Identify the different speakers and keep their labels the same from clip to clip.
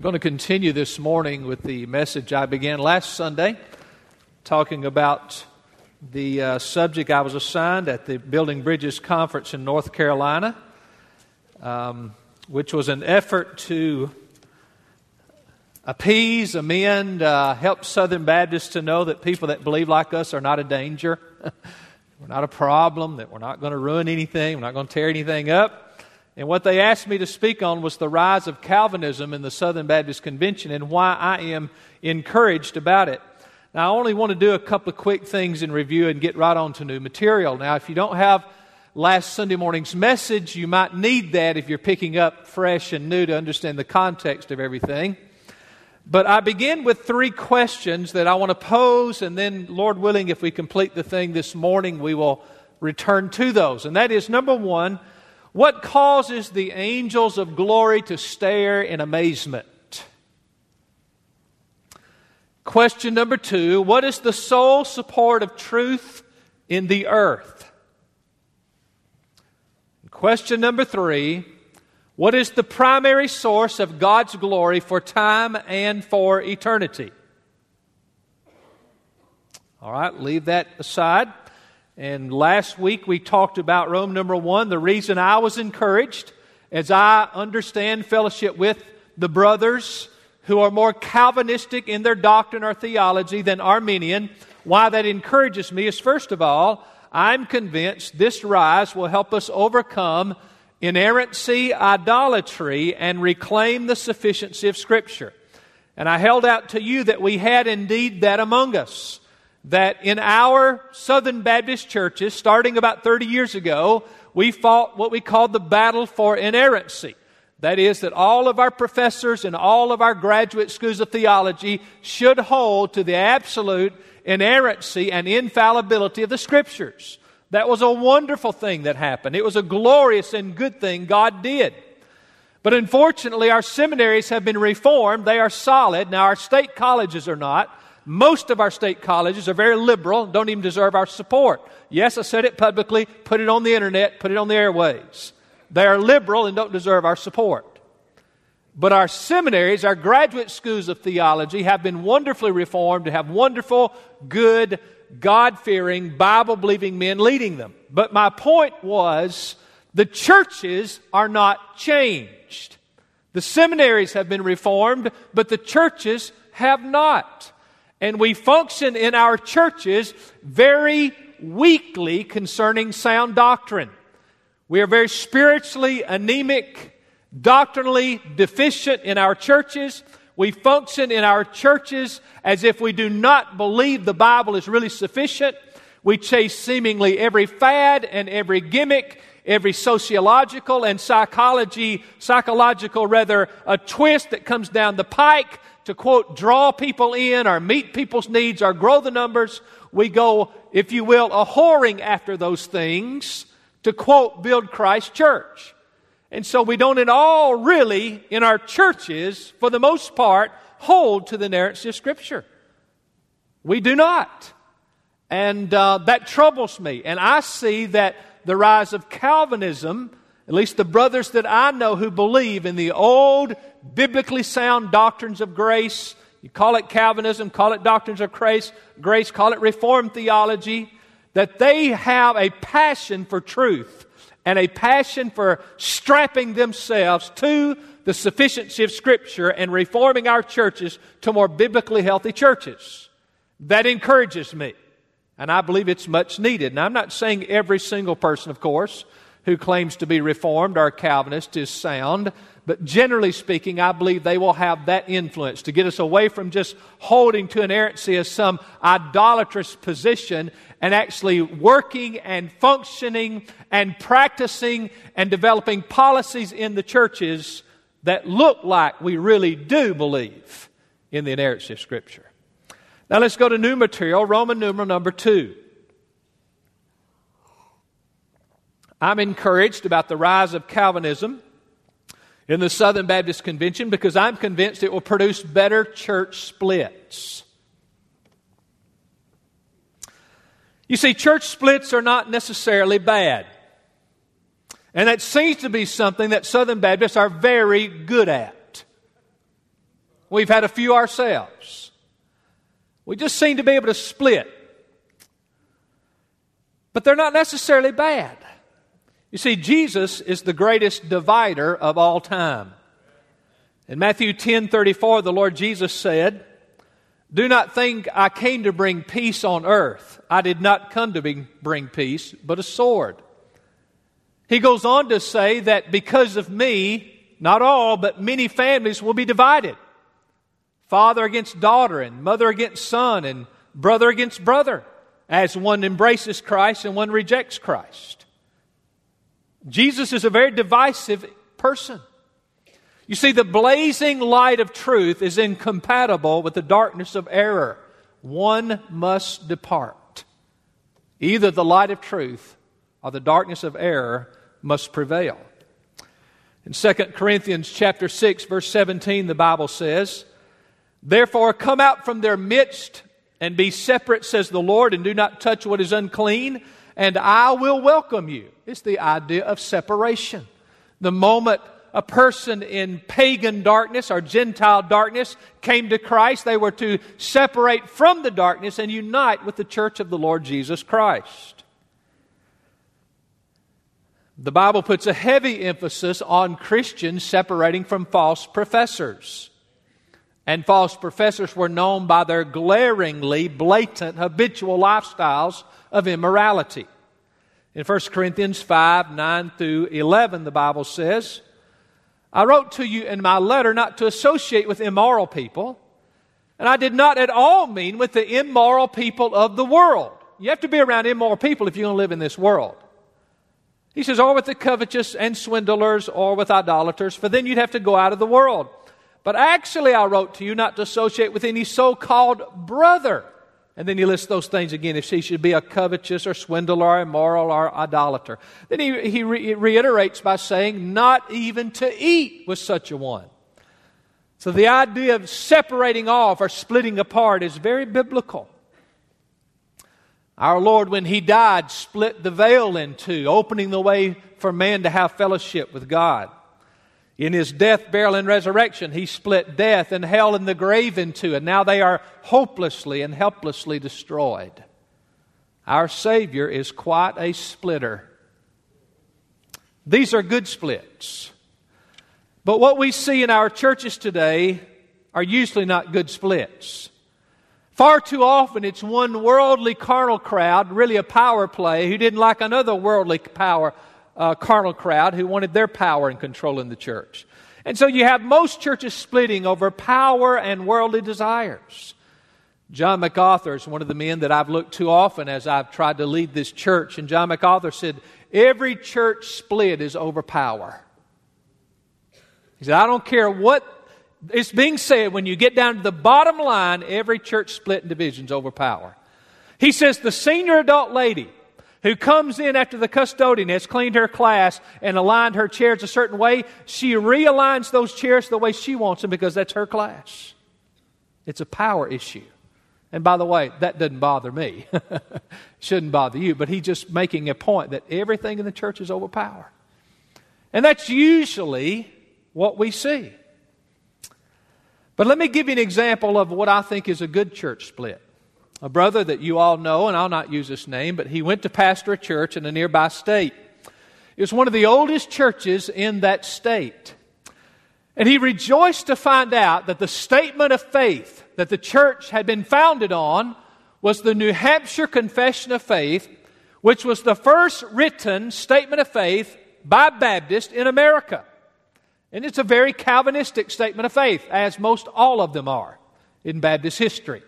Speaker 1: I'm going to continue this morning with the message I began last Sunday, talking about the uh, subject I was assigned at the Building Bridges Conference in North Carolina, um, which was an effort to appease, amend, uh, help Southern Baptists to know that people that believe like us are not a danger. we're not a problem, that we're not going to ruin anything, we're not going to tear anything up. And what they asked me to speak on was the rise of Calvinism in the Southern Baptist Convention and why I am encouraged about it. Now, I only want to do a couple of quick things in review and get right on to new material. Now, if you don't have last Sunday morning's message, you might need that if you're picking up fresh and new to understand the context of everything. But I begin with three questions that I want to pose, and then, Lord willing, if we complete the thing this morning, we will return to those. And that is number one, what causes the angels of glory to stare in amazement? Question number two What is the sole support of truth in the earth? Question number three What is the primary source of God's glory for time and for eternity? All right, leave that aside. And last week we talked about Rome number one. The reason I was encouraged, as I understand fellowship with the brothers who are more Calvinistic in their doctrine or theology than Arminian, why that encourages me is first of all, I'm convinced this rise will help us overcome inerrancy, idolatry, and reclaim the sufficiency of Scripture. And I held out to you that we had indeed that among us that in our Southern Baptist churches, starting about 30 years ago, we fought what we called the battle for inerrancy. That is, that all of our professors and all of our graduate schools of theology should hold to the absolute inerrancy and infallibility of the Scriptures. That was a wonderful thing that happened. It was a glorious and good thing God did. But unfortunately, our seminaries have been reformed. They are solid. Now, our state colleges are not. Most of our state colleges are very liberal, don't even deserve our support. Yes, I said it publicly, put it on the internet, put it on the airways. They are liberal and don't deserve our support. But our seminaries, our graduate schools of theology, have been wonderfully reformed to have wonderful, good, God fearing, Bible believing men leading them. But my point was the churches are not changed. The seminaries have been reformed, but the churches have not. And we function in our churches very weakly concerning sound doctrine. We are very spiritually anemic, doctrinally deficient in our churches. We function in our churches as if we do not believe the Bible is really sufficient. We chase seemingly every fad and every gimmick, every sociological and psychology, psychological rather, a twist that comes down the pike to quote, draw people in or meet people's needs or grow the numbers. We go, if you will, a whoring after those things to quote, build Christ church. And so we don't at all really, in our churches, for the most part, hold to the inerrancy of Scripture. We do not. And uh, that troubles me. And I see that the rise of Calvinism at least the brothers that I know who believe in the old biblically sound doctrines of grace, you call it Calvinism, call it doctrines of grace, grace, call it Reformed theology, that they have a passion for truth and a passion for strapping themselves to the sufficiency of Scripture and reforming our churches to more biblically healthy churches. That encourages me. And I believe it's much needed. Now, I'm not saying every single person, of course, who claims to be Reformed or Calvinist is sound. But generally speaking, I believe they will have that influence to get us away from just holding to inerrancy as some idolatrous position and actually working and functioning and practicing and developing policies in the churches that look like we really do believe in the inerrancy of Scripture. Now let's go to new material, Roman numeral number two. I'm encouraged about the rise of Calvinism in the Southern Baptist Convention because I'm convinced it will produce better church splits. You see, church splits are not necessarily bad. And that seems to be something that Southern Baptists are very good at. We've had a few ourselves. We just seem to be able to split. But they're not necessarily bad. You see, Jesus is the greatest divider of all time. In Matthew 10 34, the Lord Jesus said, Do not think I came to bring peace on earth. I did not come to bring peace, but a sword. He goes on to say that because of me, not all, but many families will be divided father against daughter, and mother against son, and brother against brother, as one embraces Christ and one rejects Christ. Jesus is a very divisive person. You see, the blazing light of truth is incompatible with the darkness of error. One must depart. Either the light of truth or the darkness of error must prevail. In 2 Corinthians chapter 6 verse 17 the Bible says, "Therefore come out from their midst and be separate says the Lord and do not touch what is unclean, and I will welcome you." It's the idea of separation. The moment a person in pagan darkness or Gentile darkness came to Christ, they were to separate from the darkness and unite with the church of the Lord Jesus Christ. The Bible puts a heavy emphasis on Christians separating from false professors. And false professors were known by their glaringly blatant habitual lifestyles of immorality. In 1 Corinthians 5 9 through 11, the Bible says, I wrote to you in my letter not to associate with immoral people, and I did not at all mean with the immoral people of the world. You have to be around immoral people if you're going to live in this world. He says, or with the covetous and swindlers, or with idolaters, for then you'd have to go out of the world. But actually, I wrote to you not to associate with any so called brother and then he lists those things again if he should be a covetous or swindler or immoral or idolater. Then he, he re- reiterates by saying, not even to eat with such a one. So the idea of separating off or splitting apart is very biblical. Our Lord, when He died, split the veil in two, opening the way for man to have fellowship with God. In his death, burial, and resurrection, he split death and hell and the grave in two, and now they are hopelessly and helplessly destroyed. Our Savior is quite a splitter. These are good splits. But what we see in our churches today are usually not good splits. Far too often, it's one worldly carnal crowd, really a power play, who didn't like another worldly power uh, carnal crowd who wanted their power and control in the church. And so you have most churches splitting over power and worldly desires. John MacArthur is one of the men that I've looked to often as I've tried to lead this church. And John MacArthur said, Every church split is over power. He said, I don't care what is being said, when you get down to the bottom line, every church split in divisions over power. He says, The senior adult lady who comes in after the custodian has cleaned her class and aligned her chairs a certain way, she realigns those chairs the way she wants them because that's her class. It's a power issue. And by the way, that doesn't bother me. Shouldn't bother you, but he's just making a point that everything in the church is over power. And that's usually what we see. But let me give you an example of what I think is a good church split a brother that you all know, and I'll not use his name, but he went to pastor a church in a nearby state. It was one of the oldest churches in that state. And he rejoiced to find out that the statement of faith that the church had been founded on was the New Hampshire Confession of Faith, which was the first written statement of faith by Baptists in America. And it's a very Calvinistic statement of faith, as most all of them are in Baptist history.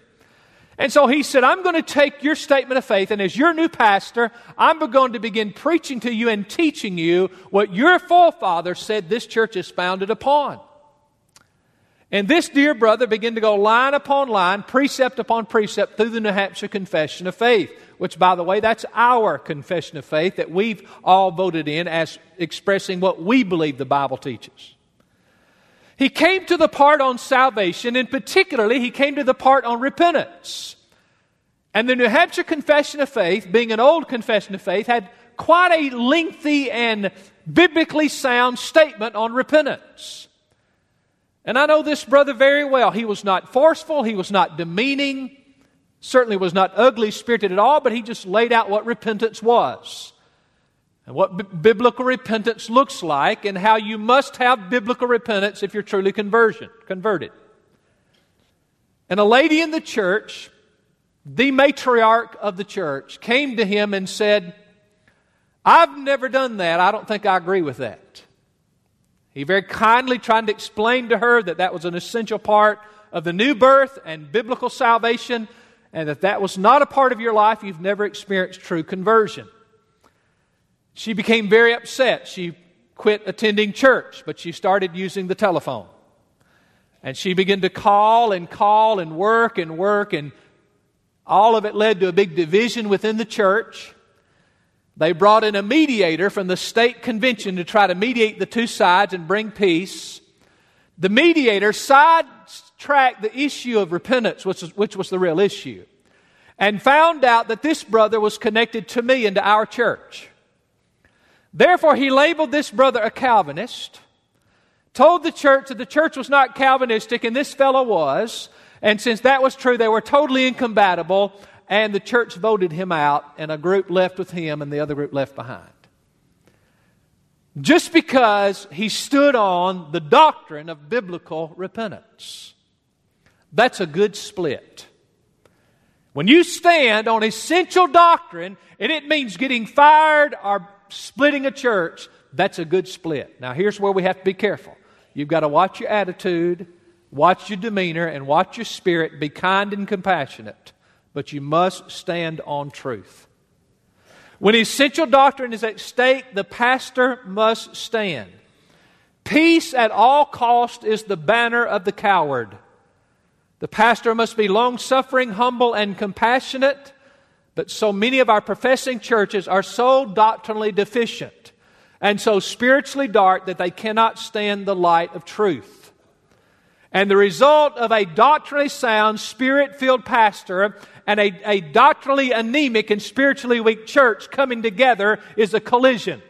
Speaker 1: And so he said, I'm going to take your statement of faith, and as your new pastor, I'm going to begin preaching to you and teaching you what your forefathers said this church is founded upon. And this dear brother began to go line upon line, precept upon precept through the New Hampshire Confession of Faith, which, by the way, that's our confession of faith that we've all voted in as expressing what we believe the Bible teaches. He came to the part on salvation, and particularly, he came to the part on repentance. And the New Hampshire Confession of Faith, being an old confession of faith, had quite a lengthy and biblically sound statement on repentance. And I know this brother very well. He was not forceful, he was not demeaning, certainly was not ugly spirited at all, but he just laid out what repentance was and what b- biblical repentance looks like and how you must have biblical repentance if you're truly conversion, converted. And a lady in the church, the matriarch of the church, came to him and said, I've never done that. I don't think I agree with that. He very kindly tried to explain to her that that was an essential part of the new birth and biblical salvation, and that that was not a part of your life. You've never experienced true conversion. She became very upset. She quit attending church, but she started using the telephone. And she began to call and call and work and work, and all of it led to a big division within the church. They brought in a mediator from the state convention to try to mediate the two sides and bring peace. The mediator sidetracked the issue of repentance, which was, which was the real issue, and found out that this brother was connected to me and to our church. Therefore, he labeled this brother a Calvinist, told the church that the church was not Calvinistic, and this fellow was. And since that was true, they were totally incompatible, and the church voted him out, and a group left with him, and the other group left behind. Just because he stood on the doctrine of biblical repentance. That's a good split. When you stand on essential doctrine, and it means getting fired or splitting a church, that's a good split. Now, here's where we have to be careful. You've got to watch your attitude, watch your demeanor, and watch your spirit. Be kind and compassionate, but you must stand on truth. When essential doctrine is at stake, the pastor must stand. Peace at all cost is the banner of the coward. The pastor must be long suffering, humble, and compassionate. But so many of our professing churches are so doctrinally deficient and so spiritually dark that they cannot stand the light of truth. And the result of a doctrinally sound, spirit filled pastor and a, a doctrinally anemic and spiritually weak church coming together is a collision.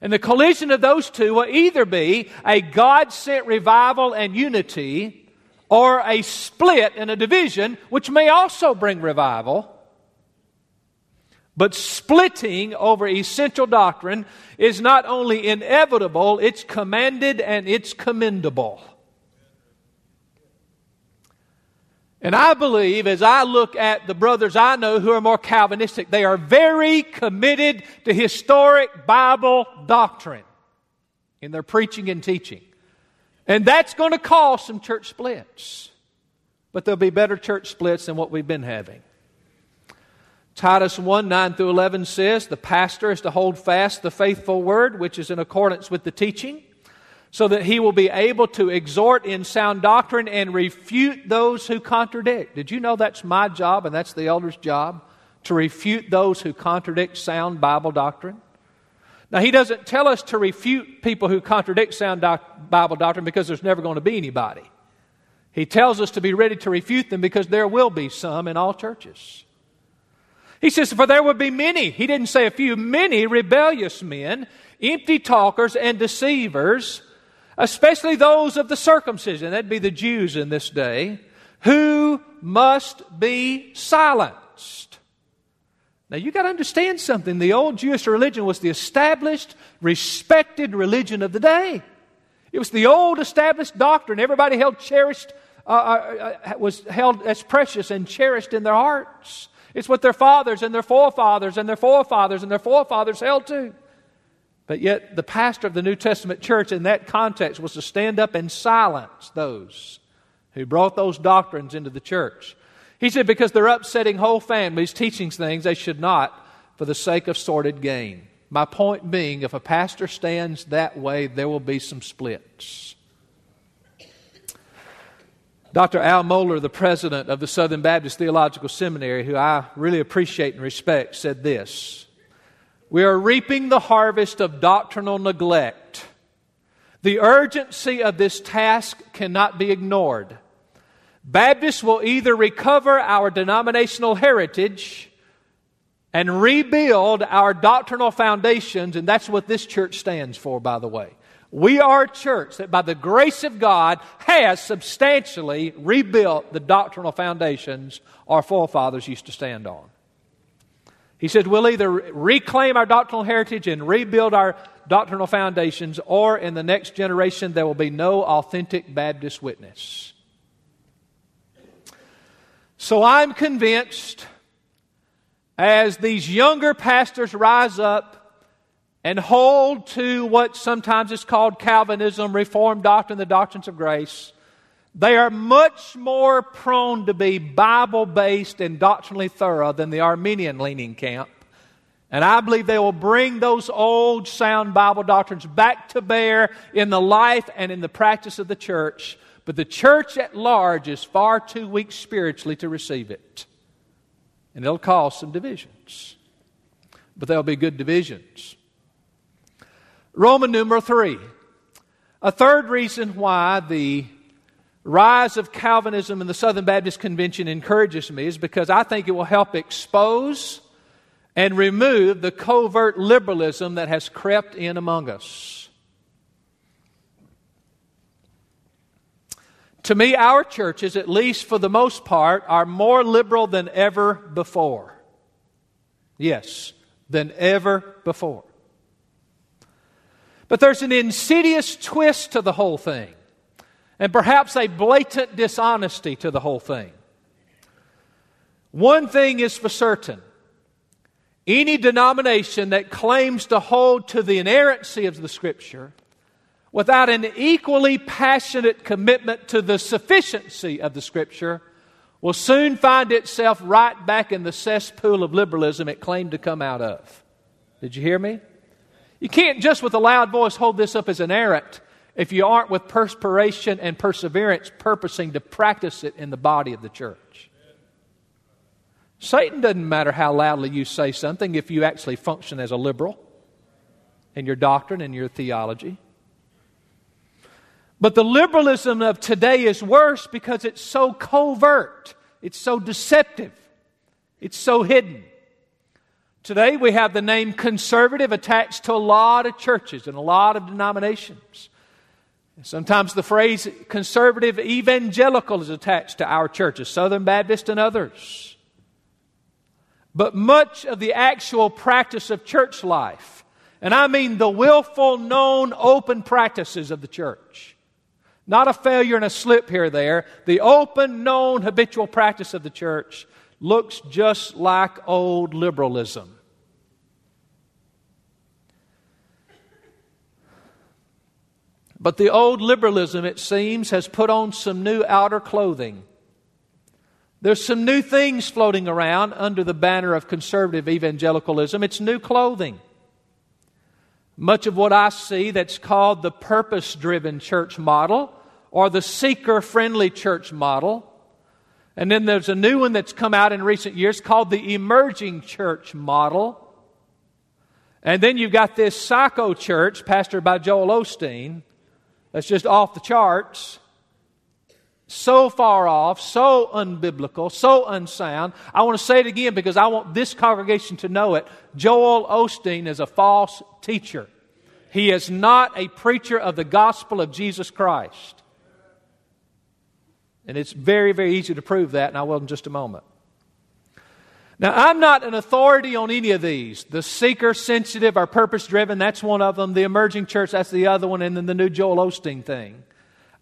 Speaker 1: And the collision of those two will either be a God sent revival and unity or a split and a division, which may also bring revival. But splitting over essential doctrine is not only inevitable, it's commanded and it's commendable. And I believe, as I look at the brothers I know who are more Calvinistic, they are very committed to historic Bible doctrine in their preaching and teaching. And that's going to cause some church splits. But there'll be better church splits than what we've been having. Titus 1 9 through 11 says, The pastor is to hold fast the faithful word, which is in accordance with the teaching, so that he will be able to exhort in sound doctrine and refute those who contradict. Did you know that's my job and that's the elder's job? To refute those who contradict sound Bible doctrine? Now, he doesn't tell us to refute people who contradict sound doc- Bible doctrine because there's never going to be anybody. He tells us to be ready to refute them because there will be some in all churches. He says, For there would be many, he didn't say a few, many rebellious men, empty talkers, and deceivers, especially those of the circumcision, that'd be the Jews in this day, who must be silenced. Now you got to understand something. The old Jewish religion was the established, respected religion of the day. It was the old established doctrine. Everybody held cherished, uh, uh, uh was held as precious and cherished in their hearts. It's what their fathers and their forefathers and their forefathers and their forefathers held to. But yet, the pastor of the New Testament church in that context was to stand up and silence those who brought those doctrines into the church. He said, because they're upsetting whole families, teaching things they should not for the sake of sordid gain. My point being, if a pastor stands that way, there will be some splits. Dr. Al Mohler, the president of the Southern Baptist Theological Seminary, who I really appreciate and respect, said this We are reaping the harvest of doctrinal neglect. The urgency of this task cannot be ignored. Baptists will either recover our denominational heritage and rebuild our doctrinal foundations, and that's what this church stands for, by the way. We are a church that, by the grace of God, has substantially rebuilt the doctrinal foundations our forefathers used to stand on. He said, We'll either reclaim our doctrinal heritage and rebuild our doctrinal foundations, or in the next generation, there will be no authentic Baptist witness. So I'm convinced as these younger pastors rise up and hold to what sometimes is called Calvinism, Reformed doctrine, the doctrines of grace, they are much more prone to be Bible based and doctrinally thorough than the Arminian leaning camp. And I believe they will bring those old sound Bible doctrines back to bear in the life and in the practice of the church. But the church at large is far too weak spiritually to receive it. And it'll cause some divisions. But there'll be good divisions. Roman numeral three. A third reason why the rise of Calvinism in the Southern Baptist Convention encourages me is because I think it will help expose and remove the covert liberalism that has crept in among us. To me, our churches, at least for the most part, are more liberal than ever before. Yes, than ever before. But there's an insidious twist to the whole thing, and perhaps a blatant dishonesty to the whole thing. One thing is for certain any denomination that claims to hold to the inerrancy of the Scripture without an equally passionate commitment to the sufficiency of the Scripture will soon find itself right back in the cesspool of liberalism it claimed to come out of. Did you hear me? You can't just with a loud voice hold this up as an errant if you aren't with perspiration and perseverance purposing to practice it in the body of the church. Satan doesn't matter how loudly you say something if you actually function as a liberal in your doctrine and your theology. But the liberalism of today is worse because it's so covert, it's so deceptive, it's so hidden. Today we have the name conservative attached to a lot of churches and a lot of denominations. Sometimes the phrase conservative evangelical is attached to our churches, Southern Baptist and others. But much of the actual practice of church life, and I mean the willful, known, open practices of the church, not a failure and a slip here or there, the open, known, habitual practice of the church looks just like old liberalism. But the old liberalism, it seems, has put on some new outer clothing. There's some new things floating around under the banner of conservative evangelicalism. It's new clothing. Much of what I see that's called the purpose driven church model or the seeker friendly church model and then there's a new one that's come out in recent years called the emerging church model. And then you've got this psycho church pastored by Joel Osteen that's just off the charts. So far off, so unbiblical, so unsound. I want to say it again because I want this congregation to know it. Joel Osteen is a false teacher. He is not a preacher of the gospel of Jesus Christ. And it's very, very easy to prove that, and I will in just a moment. Now, I'm not an authority on any of these. The seeker sensitive or purpose driven, that's one of them. The emerging church, that's the other one. And then the new Joel Osteen thing.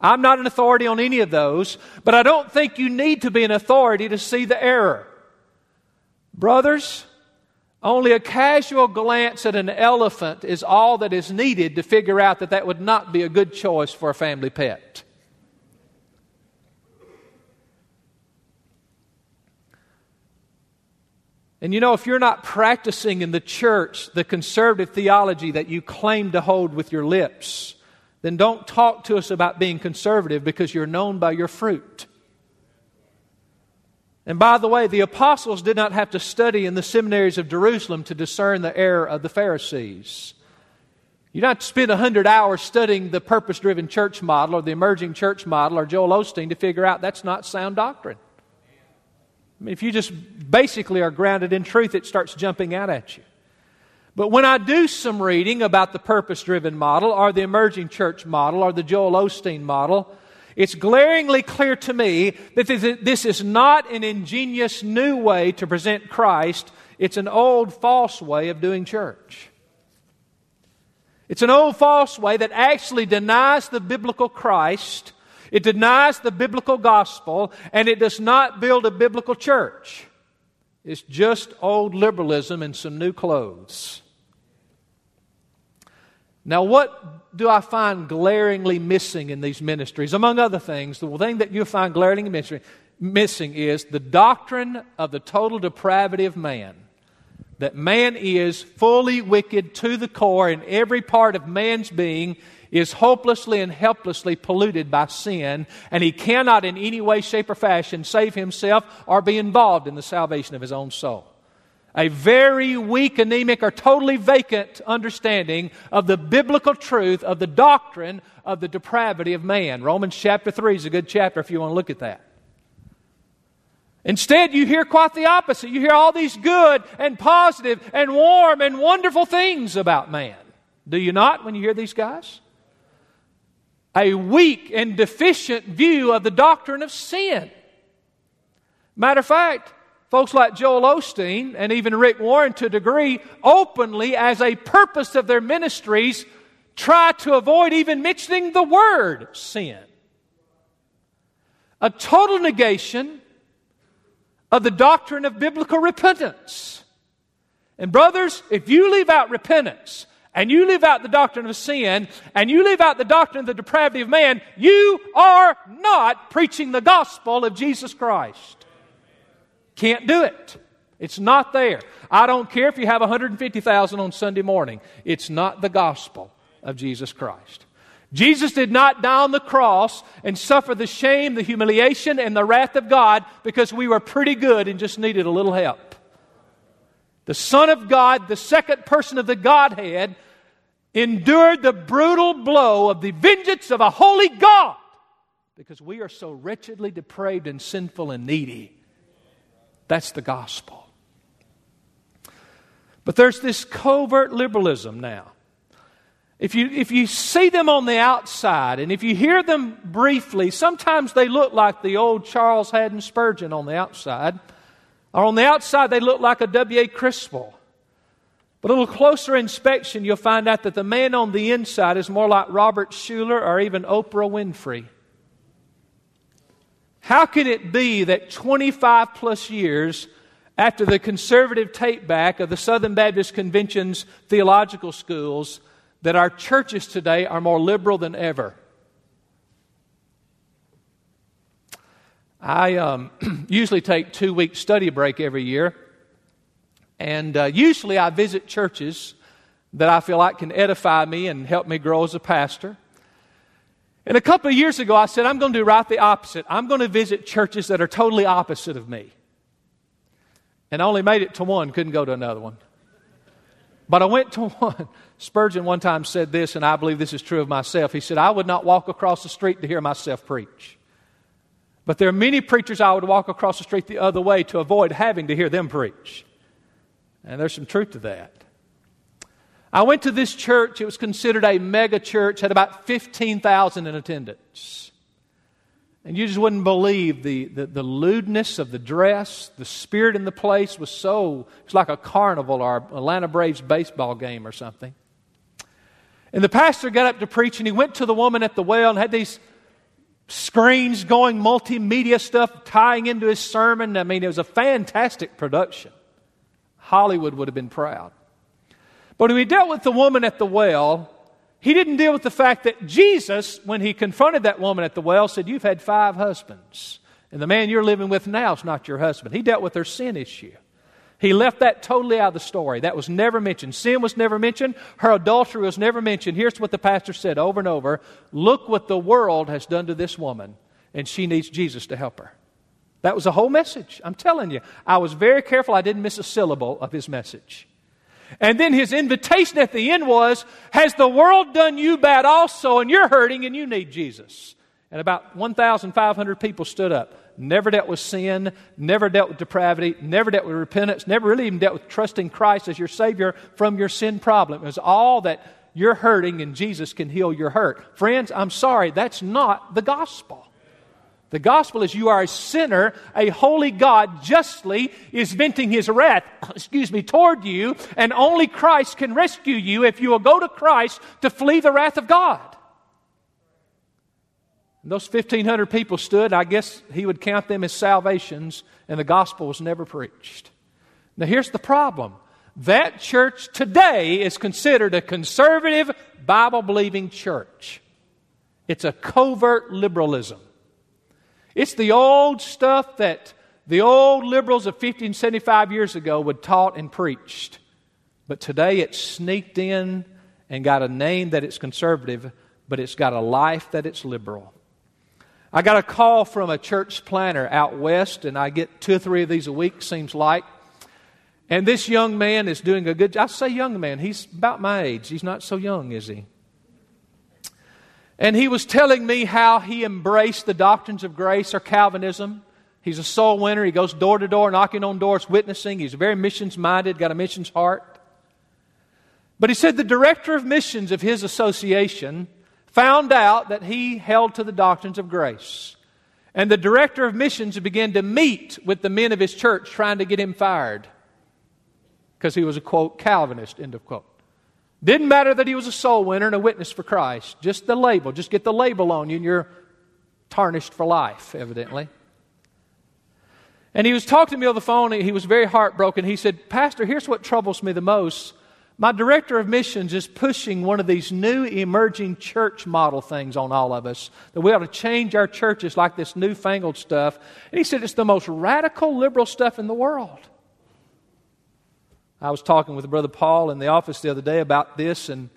Speaker 1: I'm not an authority on any of those, but I don't think you need to be an authority to see the error. Brothers, only a casual glance at an elephant is all that is needed to figure out that that would not be a good choice for a family pet. And you know, if you're not practicing in the church the conservative theology that you claim to hold with your lips, then don't talk to us about being conservative because you're known by your fruit. And by the way, the apostles did not have to study in the seminaries of Jerusalem to discern the error of the Pharisees. You don't have to spend 100 hours studying the purpose driven church model or the emerging church model or Joel Osteen to figure out that's not sound doctrine. I mean, if you just basically are grounded in truth, it starts jumping out at you. But when I do some reading about the purpose driven model or the emerging church model or the Joel Osteen model, it's glaringly clear to me that this is not an ingenious new way to present Christ, it's an old false way of doing church. It's an old false way that actually denies the biblical Christ, it denies the biblical gospel, and it does not build a biblical church. It's just old liberalism in some new clothes. Now, what do I find glaringly missing in these ministries? Among other things, the thing that you find glaringly missing is the doctrine of the total depravity of man. That man is fully wicked to the core, and every part of man's being is hopelessly and helplessly polluted by sin, and he cannot in any way, shape, or fashion save himself or be involved in the salvation of his own soul a very weak, anemic, or totally vacant understanding of the biblical truth of the doctrine of the depravity of man. Romans chapter 3 is a good chapter if you want to look at that. Instead, you hear quite the opposite. You hear all these good and positive and warm and wonderful things about man. Do you not when you hear these guys? A weak and deficient view of the doctrine of sin. Matter of fact, Folks like Joel Osteen and even Rick Warren, to a degree, openly, as a purpose of their ministries, try to avoid even mentioning the word sin. A total negation of the doctrine of biblical repentance. And, brothers, if you leave out repentance, and you leave out the doctrine of sin, and you leave out the doctrine of the depravity of man, you are not preaching the gospel of Jesus Christ. Can't do it. It's not there. I don't care if you have 150,000 on Sunday morning. It's not the gospel of Jesus Christ. Jesus did not die on the cross and suffer the shame, the humiliation, and the wrath of God because we were pretty good and just needed a little help. The Son of God, the second person of the Godhead, endured the brutal blow of the vengeance of a holy God because we are so wretchedly depraved and sinful and needy. That's the gospel. But there's this covert liberalism now. If you, if you see them on the outside and if you hear them briefly, sometimes they look like the old Charles Haddon Spurgeon on the outside. Or on the outside, they look like a W.A. Criswell. But a little closer inspection, you'll find out that the man on the inside is more like Robert Schuller or even Oprah Winfrey. How can it be that 25 plus years after the conservative take back of the Southern Baptist Convention's theological schools, that our churches today are more liberal than ever? I um, usually take two week study break every year, and uh, usually I visit churches that I feel like can edify me and help me grow as a pastor. And a couple of years ago, I said, I'm going to do right the opposite. I'm going to visit churches that are totally opposite of me. And I only made it to one, couldn't go to another one. But I went to one. Spurgeon one time said this, and I believe this is true of myself. He said, I would not walk across the street to hear myself preach. But there are many preachers I would walk across the street the other way to avoid having to hear them preach. And there's some truth to that. I went to this church. It was considered a mega church, had about 15,000 in attendance. And you just wouldn't believe the, the, the, lewdness of the dress. The spirit in the place was so, it's like a carnival or Atlanta Braves baseball game or something. And the pastor got up to preach and he went to the woman at the well and had these screens going, multimedia stuff tying into his sermon. I mean, it was a fantastic production. Hollywood would have been proud. But when he dealt with the woman at the well, he didn't deal with the fact that Jesus, when he confronted that woman at the well, said, You've had five husbands, and the man you're living with now is not your husband. He dealt with her sin issue. He left that totally out of the story. That was never mentioned. Sin was never mentioned. Her adultery was never mentioned. Here's what the pastor said over and over Look what the world has done to this woman, and she needs Jesus to help her. That was the whole message. I'm telling you. I was very careful I didn't miss a syllable of his message. And then his invitation at the end was, Has the world done you bad also, and you're hurting and you need Jesus? And about 1,500 people stood up. Never dealt with sin, never dealt with depravity, never dealt with repentance, never really even dealt with trusting Christ as your Savior from your sin problem. It was all that you're hurting and Jesus can heal your hurt. Friends, I'm sorry, that's not the gospel. The gospel is you are a sinner, a holy God justly is venting his wrath, excuse me, toward you, and only Christ can rescue you if you will go to Christ to flee the wrath of God. And those 1,500 people stood. I guess he would count them as salvations, and the gospel was never preached. Now, here's the problem that church today is considered a conservative, Bible believing church. It's a covert liberalism. It's the old stuff that the old liberals of 50 and 75 years ago would taught and preached. But today it's sneaked in and got a name that it's conservative, but it's got a life that it's liberal. I got a call from a church planner out west, and I get two or three of these a week, seems like. And this young man is doing a good job. I say young man, he's about my age. He's not so young, is he? And he was telling me how he embraced the doctrines of grace or Calvinism. He's a soul winner. He goes door to door, knocking on doors, witnessing. He's very missions minded, got a missions heart. But he said the director of missions of his association found out that he held to the doctrines of grace. And the director of missions began to meet with the men of his church trying to get him fired because he was a quote Calvinist, end of quote. Didn't matter that he was a soul winner and a witness for Christ. Just the label. Just get the label on you and you're tarnished for life, evidently. And he was talking to me on the phone. He was very heartbroken. He said, Pastor, here's what troubles me the most. My director of missions is pushing one of these new emerging church model things on all of us that we ought to change our churches like this newfangled stuff. And he said it's the most radical liberal stuff in the world. I was talking with Brother Paul in the office the other day about this, and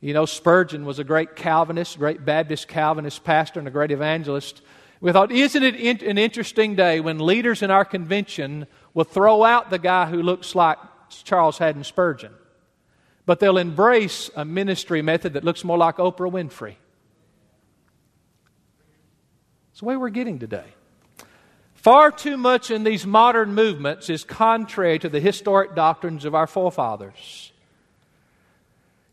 Speaker 1: you know, Spurgeon was a great Calvinist, great Baptist Calvinist pastor, and a great evangelist. We thought, isn't it an interesting day when leaders in our convention will throw out the guy who looks like Charles Haddon Spurgeon? but they'll embrace a ministry method that looks more like Oprah Winfrey. It's the way we're getting today. Far too much in these modern movements is contrary to the historic doctrines of our forefathers.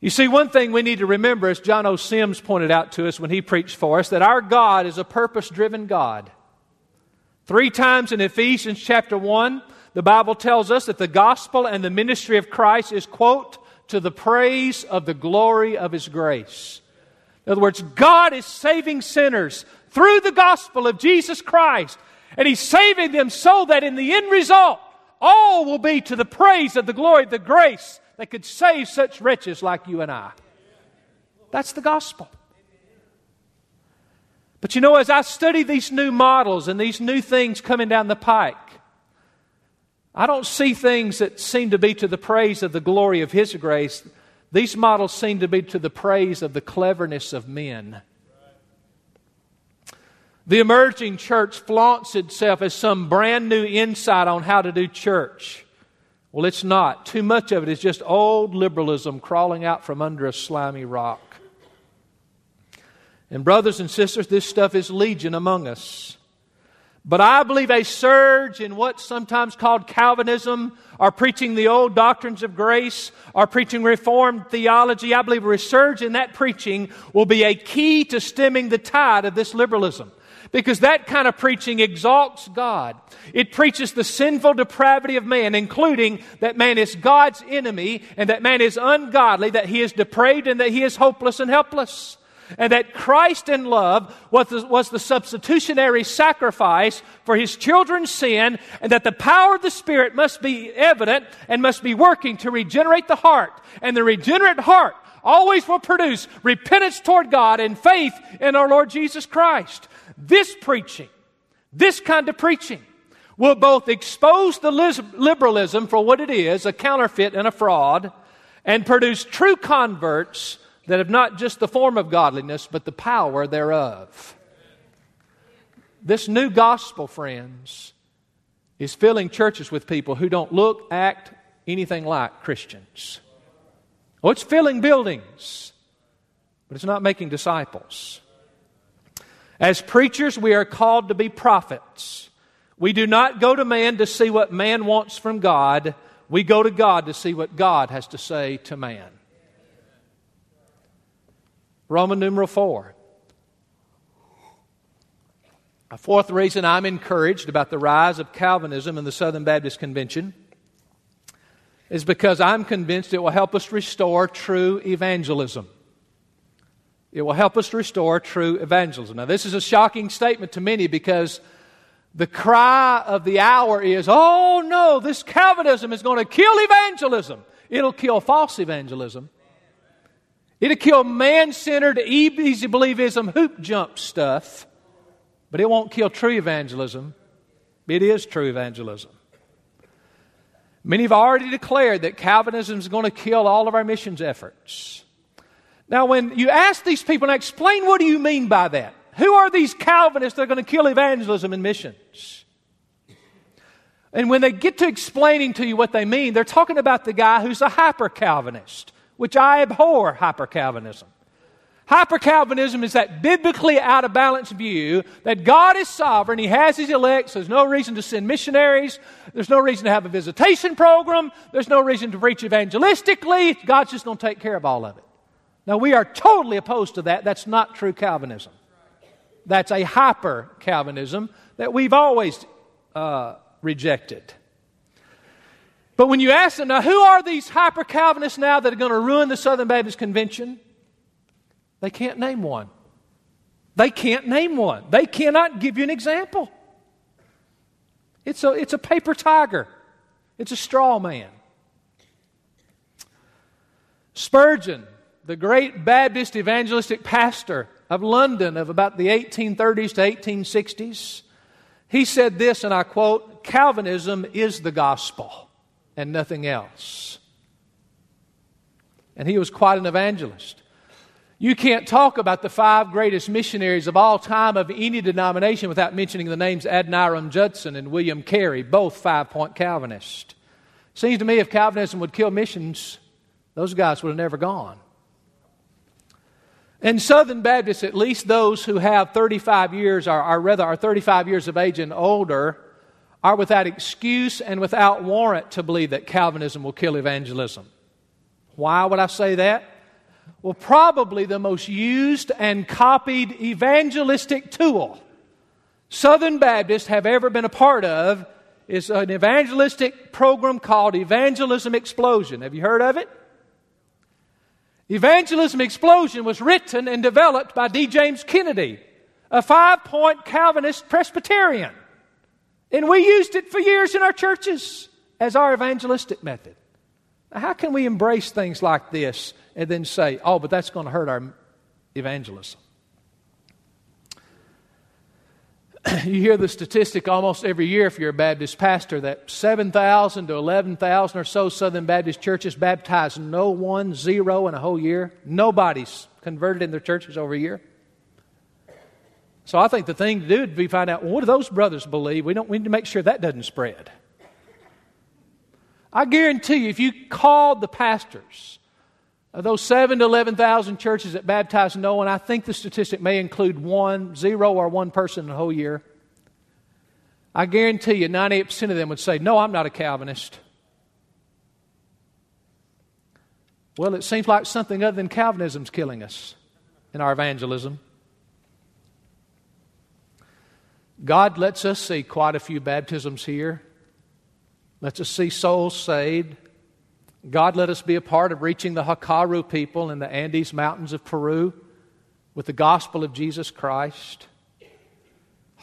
Speaker 1: You see, one thing we need to remember, as John O. Sims pointed out to us when he preached for us, that our God is a purpose driven God. Three times in Ephesians chapter 1, the Bible tells us that the gospel and the ministry of Christ is, quote, to the praise of the glory of His grace. In other words, God is saving sinners through the gospel of Jesus Christ. And He's saving them so that in the end result, all will be to the praise of the glory of the grace that could save such wretches like you and I. That's the gospel. But you know, as I study these new models and these new things coming down the pike, I don't see things that seem to be to the praise of the glory of His grace. These models seem to be to the praise of the cleverness of men. The emerging church flaunts itself as some brand new insight on how to do church. Well, it's not. Too much of it is just old liberalism crawling out from under a slimy rock. And, brothers and sisters, this stuff is legion among us. But I believe a surge in what's sometimes called Calvinism, or preaching the old doctrines of grace, or preaching Reformed theology, I believe a resurge in that preaching will be a key to stemming the tide of this liberalism. Because that kind of preaching exalts God. It preaches the sinful depravity of man, including that man is God's enemy and that man is ungodly, that he is depraved and that he is hopeless and helpless and that Christ in love was the, was the, substitutionary sacrifice for his children's sin, and that the power of the Spirit must be evident and must be working to regenerate the heart. And the regenerate heart always will produce repentance toward God and faith in our Lord Jesus Christ. This preaching, this kind of preaching, will both expose the liberalism for what it is, a counterfeit and a fraud, and produce true converts that have not just the form of godliness, but the power thereof. This new gospel, friends, is filling churches with people who don't look, act anything like Christians. Oh, it's filling buildings, but it's not making disciples. As preachers, we are called to be prophets. We do not go to man to see what man wants from God. We go to God to see what God has to say to man. Roman numeral 4. A fourth reason I'm encouraged about the rise of Calvinism in the Southern Baptist Convention is because I'm convinced it will help us restore true evangelism. It will help us restore true evangelism. Now, this is a shocking statement to many because the cry of the hour is, oh no, this Calvinism is going to kill evangelism. It'll kill false evangelism. It'll kill man centered, easy believism, hoop jump stuff. But it won't kill true evangelism. It is true evangelism. Many have already declared that Calvinism is going to kill all of our missions efforts. Now, when you ask these people, now explain what do you mean by that? Who are these Calvinists that are going to kill evangelism and missions? And when they get to explaining to you what they mean, they're talking about the guy who's a hyper Calvinist, which I abhor hyper Calvinism. Hyper Calvinism is that biblically out of balance view that God is sovereign, He has His elect, so there's no reason to send missionaries, there's no reason to have a visitation program, there's no reason to preach evangelistically, God's just going to take care of all of it. Now, we are totally opposed to that. That's not true Calvinism. That's a hyper Calvinism that we've always uh, rejected. But when you ask them, now, who are these hyper Calvinists now that are going to ruin the Southern Baptist Convention? They can't name one. They can't name one. They cannot give you an example. It's a, it's a paper tiger, it's a straw man. Spurgeon, the great Baptist evangelistic pastor of London of about the 1830s to 1860s, he said this, and I quote Calvinism is the gospel and nothing else. And he was quite an evangelist. You can't talk about the five greatest missionaries of all time of any denomination without mentioning the names Adoniram Judson and William Carey, both five point Calvinists. Seems to me if Calvinism would kill missions, those guys would have never gone. In Southern Baptists, at least those who have 35 years, or, or rather are 35 years of age and older, are without excuse and without warrant to believe that Calvinism will kill evangelism. Why would I say that? Well, probably the most used and copied evangelistic tool Southern Baptists have ever been a part of is an evangelistic program called Evangelism Explosion. Have you heard of it? Evangelism Explosion was written and developed by D. James Kennedy, a five point Calvinist Presbyterian. And we used it for years in our churches as our evangelistic method. Now, how can we embrace things like this and then say, oh, but that's going to hurt our evangelism. you hear the statistic almost every year if you're a Baptist pastor that 7,000 to 11,000 or so Southern Baptist churches baptize no one, zero in a whole year. Nobody's converted in their churches over a year. So I think the thing to do would be find out well, what do those brothers believe? We, don't, we need to make sure that doesn't spread. I guarantee you, if you called the pastors of those seven to 11,000 churches that baptize no one, I think the statistic may include one, zero, or one person in the whole year. I guarantee you 98% of them would say, No, I'm not a Calvinist. Well, it seems like something other than Calvinism's killing us in our evangelism. God lets us see quite a few baptisms here, lets us see souls saved. God let us be a part of reaching the Hakaru people in the Andes Mountains of Peru with the gospel of Jesus Christ.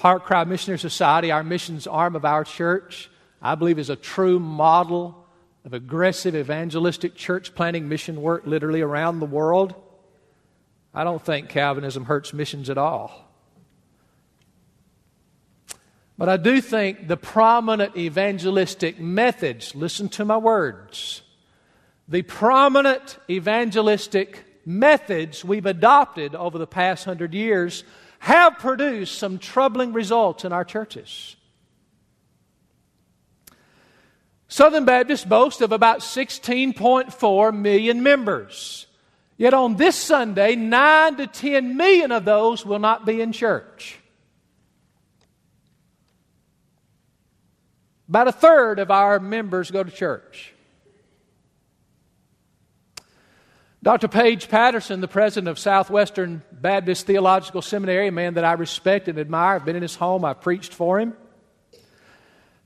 Speaker 1: HeartCry Missionary Society, our missions arm of our church, I believe is a true model of aggressive evangelistic church planting mission work literally around the world. I don't think Calvinism hurts missions at all. But I do think the prominent evangelistic methods, listen to my words, the prominent evangelistic methods we've adopted over the past hundred years have produced some troubling results in our churches. Southern Baptists boast of about 16.4 million members. Yet on this Sunday, 9 to 10 million of those will not be in church. About a third of our members go to church. Dr. Page Patterson, the president of Southwestern Baptist Theological Seminary, a man that I respect and admire, I've been in his home, I've preached for him.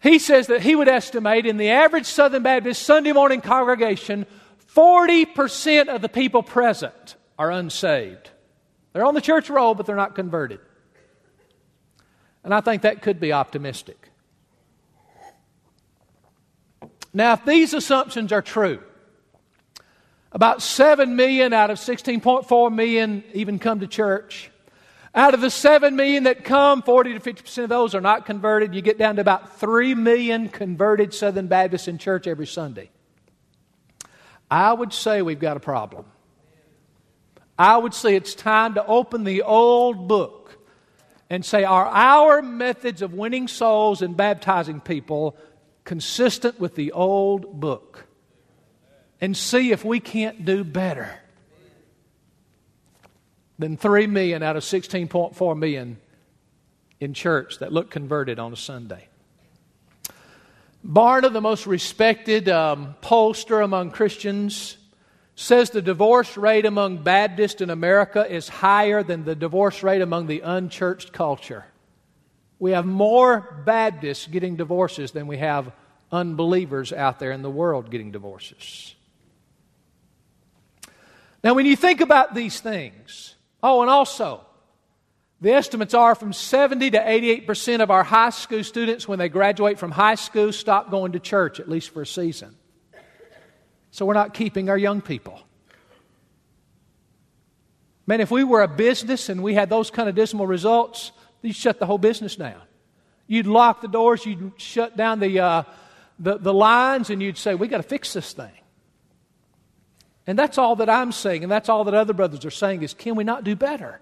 Speaker 1: He says that he would estimate in the average Southern Baptist Sunday morning congregation, 40% of the people present are unsaved. They're on the church roll, but they're not converted. And I think that could be optimistic. Now, if these assumptions are true, about 7 million out of 16.4 million even come to church. Out of the 7 million that come, 40 to 50% of those are not converted. You get down to about 3 million converted Southern Baptists in church every Sunday. I would say we've got a problem. I would say it's time to open the old book and say, are our methods of winning souls and baptizing people consistent with the old book? And see if we can't do better than 3 million out of 16.4 million in church that look converted on a Sunday. Barna, the most respected um, pollster among Christians, says the divorce rate among Baptists in America is higher than the divorce rate among the unchurched culture. We have more Baptists getting divorces than we have unbelievers out there in the world getting divorces. Now, when you think about these things, oh, and also, the estimates are from 70 to 88% of our high school students, when they graduate from high school, stop going to church, at least for a season. So we're not keeping our young people. Man, if we were a business and we had those kind of dismal results, you'd shut the whole business down. You'd lock the doors, you'd shut down the, uh, the, the lines, and you'd say, we got to fix this thing. And that's all that I'm saying, and that's all that other brothers are saying is, can we not do better?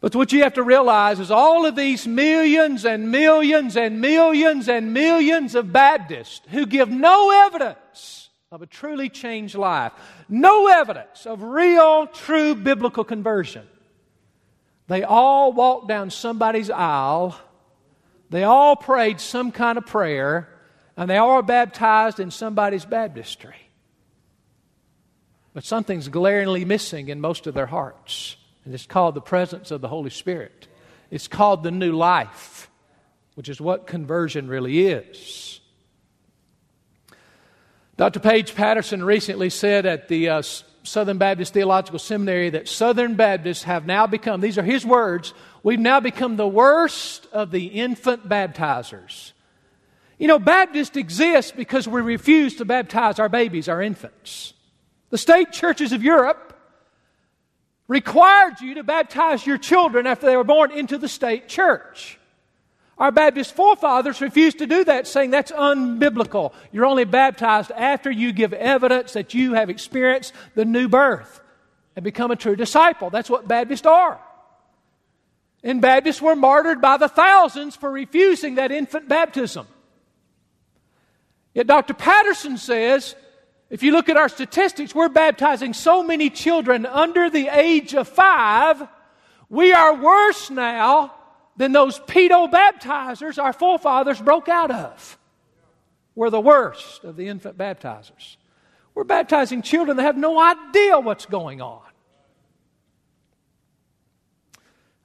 Speaker 1: But what you have to realize is all of these millions and millions and millions and millions of Baptists who give no evidence of a truly changed life, no evidence of real, true biblical conversion, they all walked down somebody's aisle, they all prayed some kind of prayer, and they are baptized in somebody's baptistry. But something's glaringly missing in most of their hearts. And it's called the presence of the Holy Spirit. It's called the new life, which is what conversion really is. Dr. Page Patterson recently said at the uh, Southern Baptist Theological Seminary that Southern Baptists have now become, these are his words, we've now become the worst of the infant baptizers. You know, Baptists exist because we refuse to baptize our babies, our infants. The state churches of Europe required you to baptize your children after they were born into the state church. Our Baptist forefathers refused to do that, saying that's unbiblical. You're only baptized after you give evidence that you have experienced the new birth and become a true disciple. That's what Baptists are. And Baptists were martyred by the thousands for refusing that infant baptism. Yet Dr. Patterson says if you look at our statistics, we're baptizing so many children under the age of five. We are worse now than those pedo baptizers our forefathers broke out of. We're the worst of the infant baptizers. We're baptizing children that have no idea what's going on.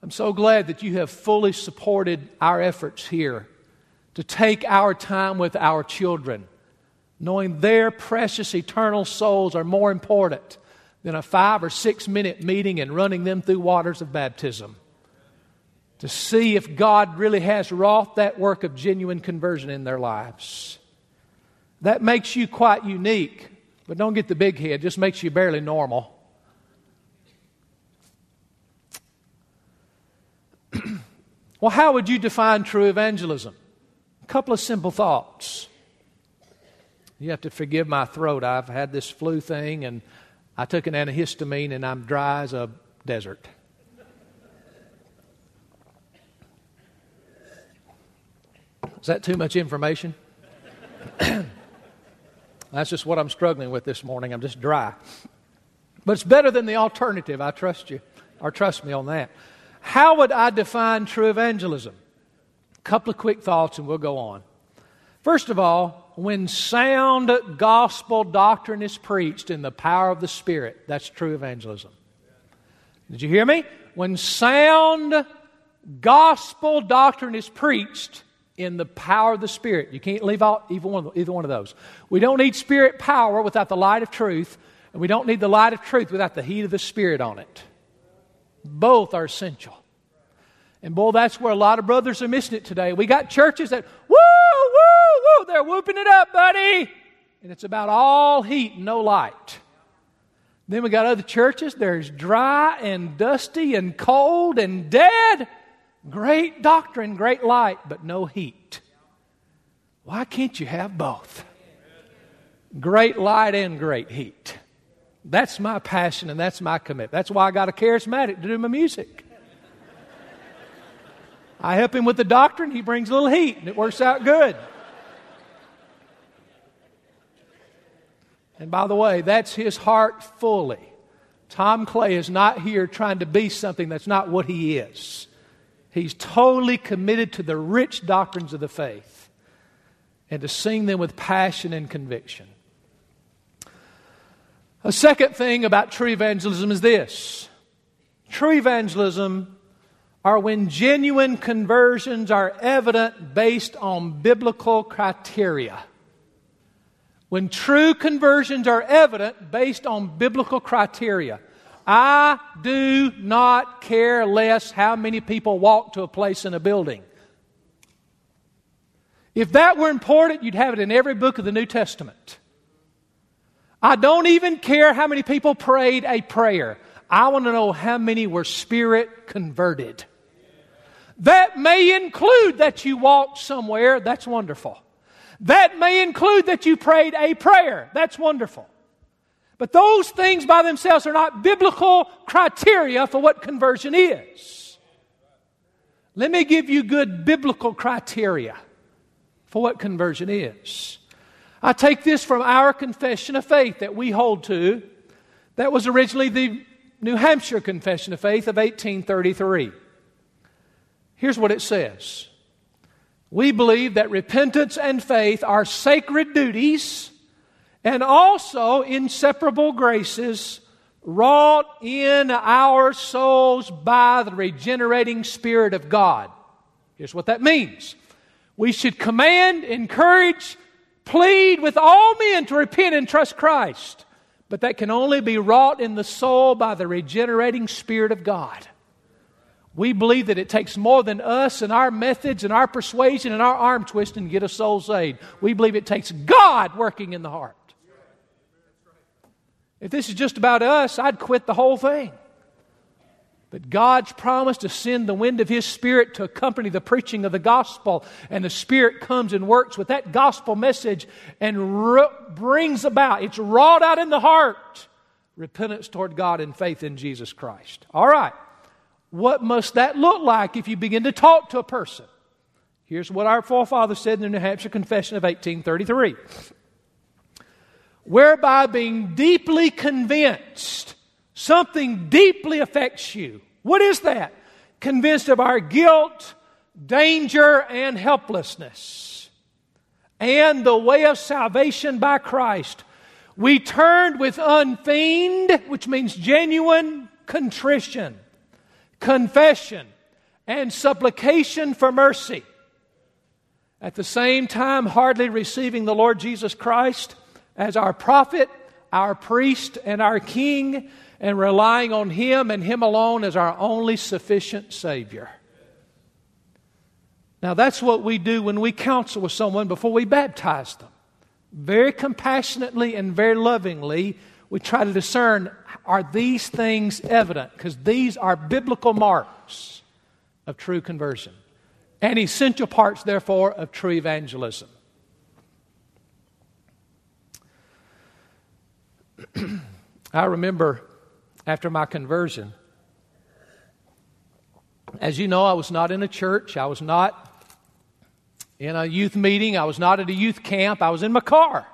Speaker 1: I'm so glad that you have fully supported our efforts here to take our time with our children knowing their precious eternal souls are more important than a five or six minute meeting and running them through waters of baptism. To see if God really has wrought that work of genuine conversion in their lives. That makes you quite unique, but don't get the big head, just makes you barely normal. well, how would you define true evangelism? Couple of simple thoughts. You have to forgive my throat. I've had this flu thing, and I took an antihistamine, and I'm dry as a desert. Is that too much information? That's just what I'm struggling with this morning. I'm just dry. But it's better than the alternative. I trust you, or trust me on that. How would I define true evangelism? Couple of quick thoughts and we'll go on. First of all, when sound gospel doctrine is preached in the power of the Spirit, that's true evangelism. Did you hear me? When sound gospel doctrine is preached in the power of the Spirit, you can't leave out either one of those. We don't need Spirit power without the light of truth, and we don't need the light of truth without the heat of the Spirit on it. Both are essential. And boy, that's where a lot of brothers are missing it today. We got churches that, woo, woo, woo, they're whooping it up, buddy. And it's about all heat and no light. Then we got other churches, there's dry and dusty and cold and dead. Great doctrine, great light, but no heat. Why can't you have both? Great light and great heat. That's my passion and that's my commitment. That's why I got a charismatic to do my music. I help him with the doctrine, he brings a little heat, and it works out good. And by the way, that's his heart fully. Tom Clay is not here trying to be something that's not what he is. He's totally committed to the rich doctrines of the faith and to sing them with passion and conviction. A second thing about true evangelism is this true evangelism are when genuine conversions are evident based on biblical criteria. When true conversions are evident based on biblical criteria. I do not care less how many people walk to a place in a building. If that were important, you'd have it in every book of the New Testament. I don't even care how many people prayed a prayer. I want to know how many were spirit converted. That may include that you walked somewhere. That's wonderful. That may include that you prayed a prayer. That's wonderful. But those things by themselves are not biblical criteria for what conversion is. Let me give you good biblical criteria for what conversion is. I take this from our confession of faith that we hold to. That was originally the New Hampshire Confession of Faith of 1833. Here's what it says We believe that repentance and faith are sacred duties and also inseparable graces wrought in our souls by the regenerating Spirit of God. Here's what that means we should command, encourage, plead with all men to repent and trust Christ. But that can only be wrought in the soul by the regenerating Spirit of God. We believe that it takes more than us and our methods and our persuasion and our arm twisting to get a soul saved. We believe it takes God working in the heart. If this is just about us, I'd quit the whole thing. But God's promise to send the wind of His Spirit to accompany the preaching of the gospel, and the Spirit comes and works with that gospel message and brings about, it's wrought out in the heart, repentance toward God and faith in Jesus Christ. All right. What must that look like if you begin to talk to a person? Here's what our forefather said in the New Hampshire Confession of 1833 Whereby being deeply convinced, something deeply affects you. What is that? Convinced of our guilt, danger, and helplessness, and the way of salvation by Christ. We turned with unfeigned, which means genuine contrition confession, and supplication for mercy. At the same time, hardly receiving the Lord Jesus Christ as our prophet, our priest, and our king, and relying on Him and Him alone as our only sufficient Savior. Now, that's what we do when we counsel with someone before we baptize them. Very compassionately and very lovingly, we try to discern are these things evident? Because these are biblical marks of true conversion and essential parts, therefore, of true evangelism. I remember after my conversion, as you know, I was not in a church, I was not in a youth meeting, I was not at a youth camp, I was in my car.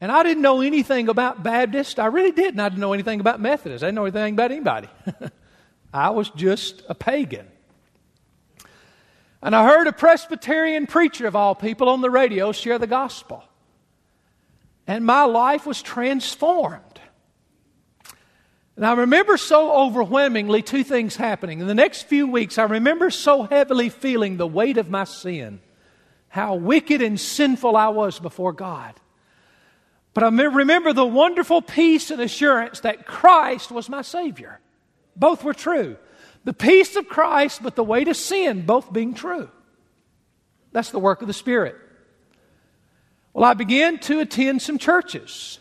Speaker 1: And I didn't know anything about Baptist. I really didn't. I didn't know anything about Methodist. I didn't know anything about anybody. I was just a pagan. And I heard a Presbyterian preacher of all people on the radio share the gospel. And my life was transformed. And I remember so overwhelmingly two things happening. In the next few weeks, I remember so heavily feeling the weight of my sin, how wicked and sinful I was before God. But I remember the wonderful peace and assurance that Christ was my Savior. Both were true. The peace of Christ, but the weight of sin, both being true. That's the work of the Spirit. Well, I began to attend some churches.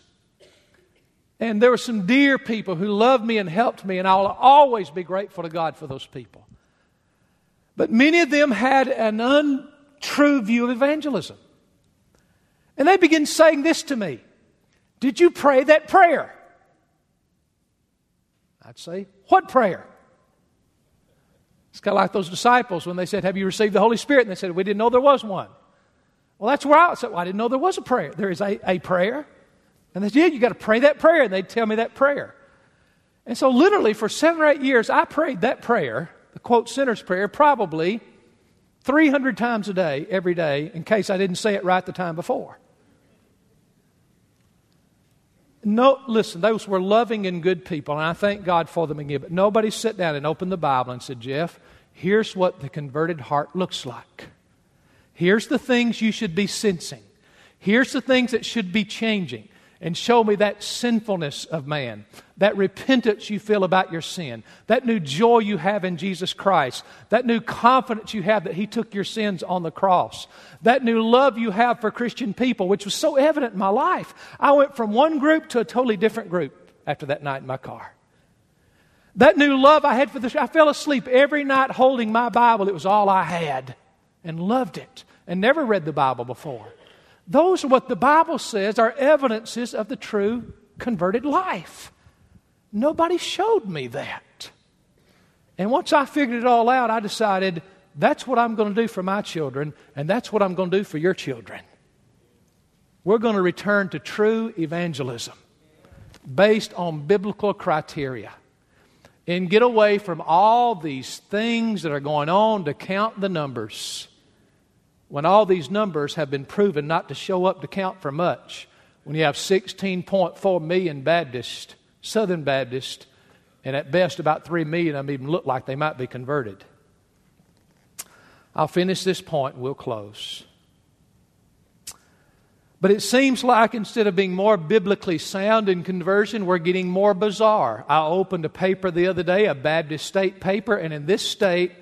Speaker 1: And there were some dear people who loved me and helped me, and I'll always be grateful to God for those people. But many of them had an untrue view of evangelism. And they began saying this to me Did you pray that prayer? I'd say, What prayer? It's kind of like those disciples when they said, Have you received the Holy Spirit? And they said, We didn't know there was one. Well, that's where I said, well, I didn't know there was a prayer. There is a, a prayer. And they said, Yeah, you got to pray that prayer. And they'd tell me that prayer. And so, literally, for seven or eight years, I prayed that prayer, the quote sinner's prayer, probably 300 times a day, every day, in case I didn't say it right the time before. No, listen, those were loving and good people, and I thank God for them again. But nobody sat down and opened the Bible and said, Jeff, here's what the converted heart looks like. Here's the things you should be sensing. Here's the things that should be changing and show me that sinfulness of man, that repentance you feel about your sin, that new joy you have in Jesus Christ, that new confidence you have that He took your sins on the cross, that new love you have for Christian people, which was so evident in my life. I went from one group to a totally different group after that night in my car. That new love I had for this, I fell asleep every night holding my Bible. It was all I had and loved it and never read the Bible before. Those are what the Bible says are evidences of the true converted life. Nobody showed me that. And once I figured it all out, I decided that's what I'm going to do for my children, and that's what I'm going to do for your children. We're going to return to true evangelism based on biblical criteria and get away from all these things that are going on to count the numbers when all these numbers have been proven not to show up to count for much, when you have 16.4 million Baptists, Southern Baptists, and at best about 3 million of them even look like they might be converted. I'll finish this point and we'll close. But it seems like instead of being more biblically sound in conversion, we're getting more bizarre. I opened a paper the other day, a Baptist state paper, and in this state,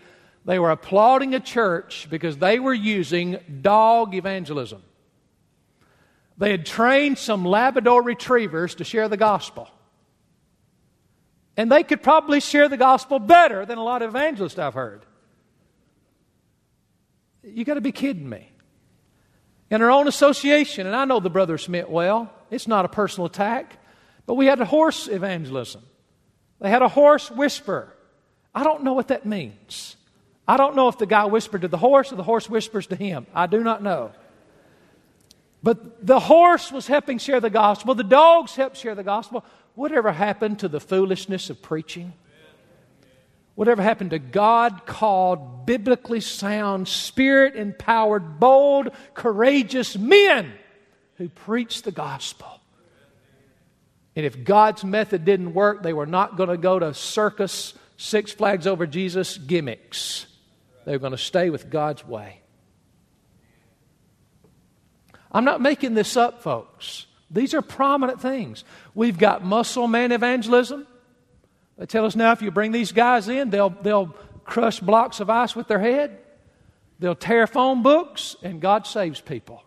Speaker 1: they were applauding a church because they were using dog evangelism. They had trained some Labrador retrievers to share the gospel. And they could probably share the gospel better than a lot of evangelists I've heard. You got to be kidding me. In our own association, and I know the brothers meant well, it's not a personal attack, but we had a horse evangelism. They had a horse whisper. I don't know what that means. I don't know if the guy whispered to the horse or the horse whispers to him. I do not know. But the horse was helping share the gospel, the dogs helped share the gospel. Whatever happened to the foolishness of preaching? Whatever happened to God called, biblically sound, spirit empowered, bold, courageous men who preached the gospel? And if God's method didn't work, they were not going to go to circus, Six Flags over Jesus gimmicks. They're going to stay with God's way. I'm not making this up, folks. These are prominent things. We've got muscle man evangelism. They tell us now if you bring these guys in, they'll, they'll crush blocks of ice with their head, they'll tear phone books, and God saves people.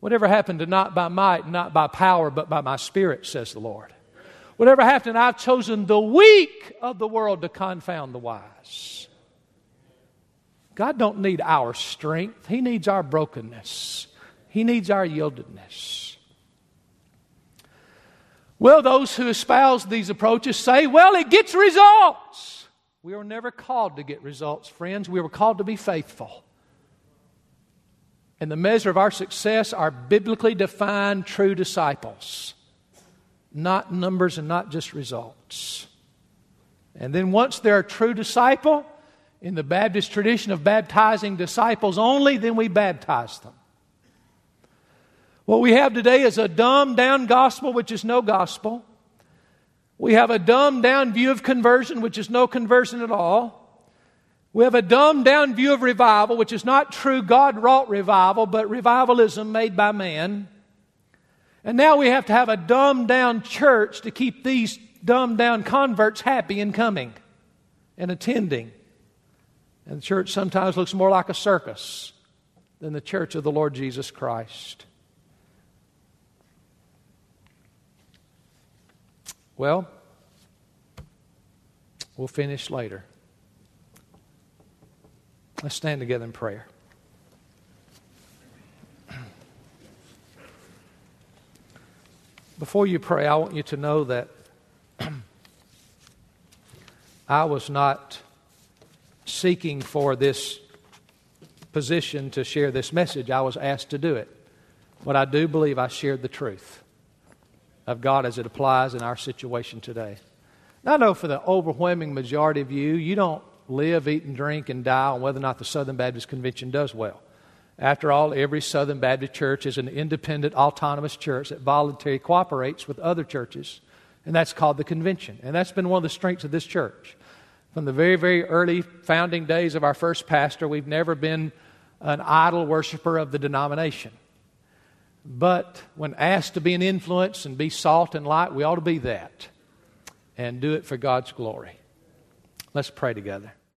Speaker 1: Whatever happened to not by might, not by power, but by my spirit, says the Lord. Whatever happened, I've chosen the weak of the world to confound the wise. God don't need our strength. He needs our brokenness. He needs our yieldedness. Well, those who espouse these approaches say, well, it gets results. We were never called to get results, friends. We were called to be faithful. and the measure of our success are biblically defined true disciples, not numbers and not just results. And then once they're a true disciple, in the Baptist tradition of baptizing disciples only, then we baptize them. What we have today is a dumbed down gospel, which is no gospel. We have a dumbed down view of conversion, which is no conversion at all. We have a dumbed down view of revival, which is not true God wrought revival, but revivalism made by man. And now we have to have a dumbed down church to keep these dumbed down converts happy in coming and attending. And the church sometimes looks more like a circus than the church of the Lord Jesus Christ. Well, we'll finish later. Let's stand together in prayer. Before you pray, I want you to know that I was not seeking for this position to share this message. I was asked to do it. But I do believe I shared the truth of God as it applies in our situation today. Now, I know for the overwhelming majority of you, you don't live, eat, and drink and die on whether or not the Southern Baptist Convention does well. After all, every Southern Baptist church is an independent, autonomous church that voluntarily cooperates with other churches, and that's called the convention. And that's been one of the strengths of this church. From the very, very early founding days of our first pastor, we've never been an idol worshiper of the denomination. But when asked to be an influence and be salt and light, we ought to be that and do it for God's glory. Let's pray together.